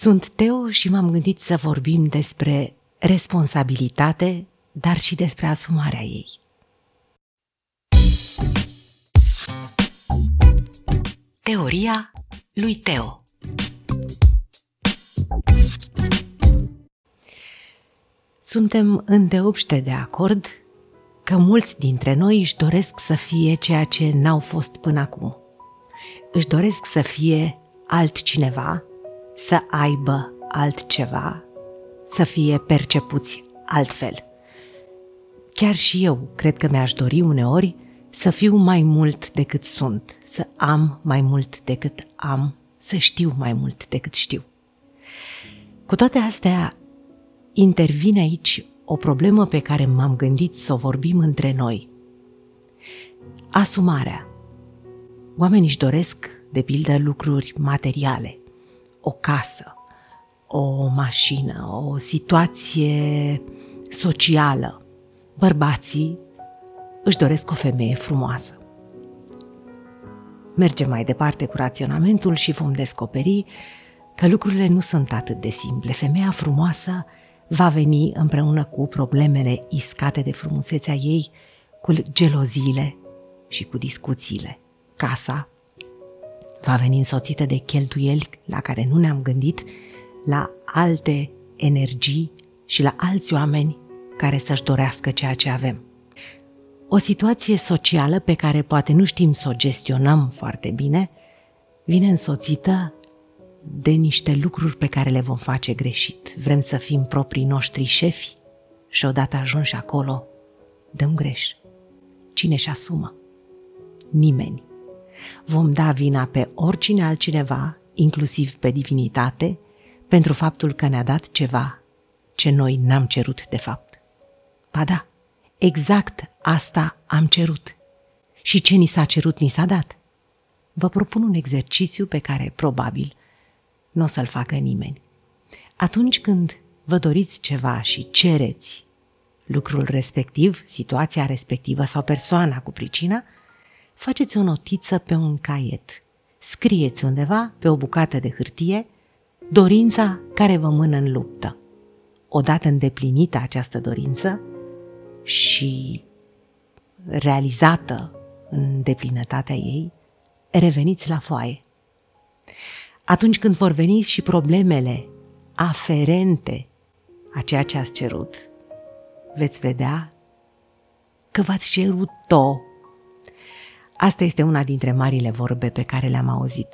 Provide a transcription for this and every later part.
Sunt Teo și m-am gândit să vorbim despre responsabilitate, dar și despre asumarea ei. Teoria lui Teo Suntem îndeopște de acord că mulți dintre noi își doresc să fie ceea ce n-au fost până acum. Își doresc să fie altcineva să aibă altceva, să fie percepuți altfel. Chiar și eu cred că mi-aș dori uneori să fiu mai mult decât sunt, să am mai mult decât am, să știu mai mult decât știu. Cu toate astea, intervine aici o problemă pe care m-am gândit să o vorbim între noi. Asumarea. Oamenii își doresc, de pildă, lucruri materiale o casă, o mașină, o situație socială. Bărbații își doresc o femeie frumoasă. Mergem mai departe cu raționamentul și vom descoperi că lucrurile nu sunt atât de simple. Femeia frumoasă va veni împreună cu problemele iscate de frumusețea ei, cu geloziile și cu discuțiile. Casa va veni însoțită de cheltuieli la care nu ne-am gândit, la alte energii și la alți oameni care să-și dorească ceea ce avem. O situație socială pe care poate nu știm să o gestionăm foarte bine, vine însoțită de niște lucruri pe care le vom face greșit. Vrem să fim proprii noștri șefi și odată ajunși acolo, dăm greș. Cine și asumă? Nimeni. Vom da vina pe oricine altcineva, inclusiv pe divinitate, pentru faptul că ne-a dat ceva ce noi n-am cerut de fapt. Ba da, exact asta am cerut. Și ce ni s-a cerut, ni s-a dat. Vă propun un exercițiu pe care, probabil, nu o să-l facă nimeni. Atunci când vă doriți ceva și cereți lucrul respectiv, situația respectivă sau persoana cu pricina, faceți o notiță pe un caiet. Scrieți undeva, pe o bucată de hârtie, dorința care vă mână în luptă. Odată îndeplinită această dorință și realizată în deplinătatea ei, reveniți la foaie. Atunci când vor veni și problemele aferente a ceea ce ați cerut, veți vedea că v-ați cerut-o Asta este una dintre marile vorbe pe care le-am auzit.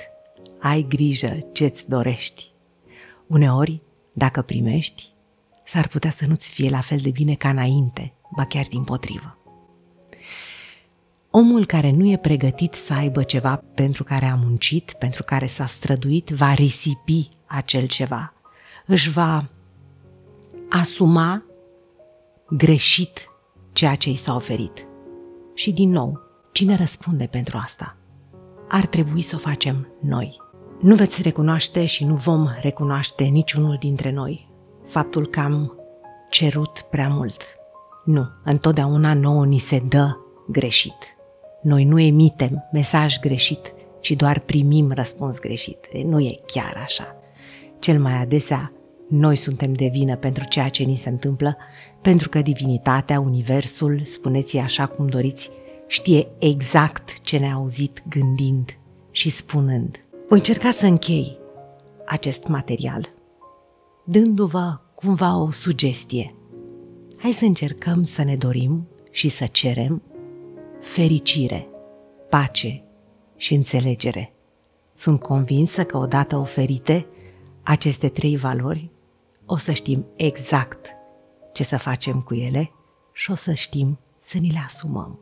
Ai grijă ce-ți dorești. Uneori, dacă primești, s-ar putea să nu-ți fie la fel de bine ca înainte, ba chiar din potrivă. Omul care nu e pregătit să aibă ceva pentru care a muncit, pentru care s-a străduit, va risipi acel ceva. Își va asuma greșit ceea ce i s-a oferit. Și din nou, Cine răspunde pentru asta? Ar trebui să o facem noi. Nu veți recunoaște și nu vom recunoaște niciunul dintre noi faptul că am cerut prea mult. Nu, întotdeauna nouă ni se dă greșit. Noi nu emitem mesaj greșit, ci doar primim răspuns greșit. Nu e chiar așa. Cel mai adesea, noi suntem de vină pentru ceea ce ni se întâmplă, pentru că divinitatea, universul, spuneți așa cum doriți, știe exact ce ne-a auzit gândind și spunând. Voi încerca să închei acest material, dându-vă cumva o sugestie. Hai să încercăm să ne dorim și să cerem fericire, pace și înțelegere. Sunt convinsă că odată oferite aceste trei valori, o să știm exact ce să facem cu ele și o să știm să ni le asumăm.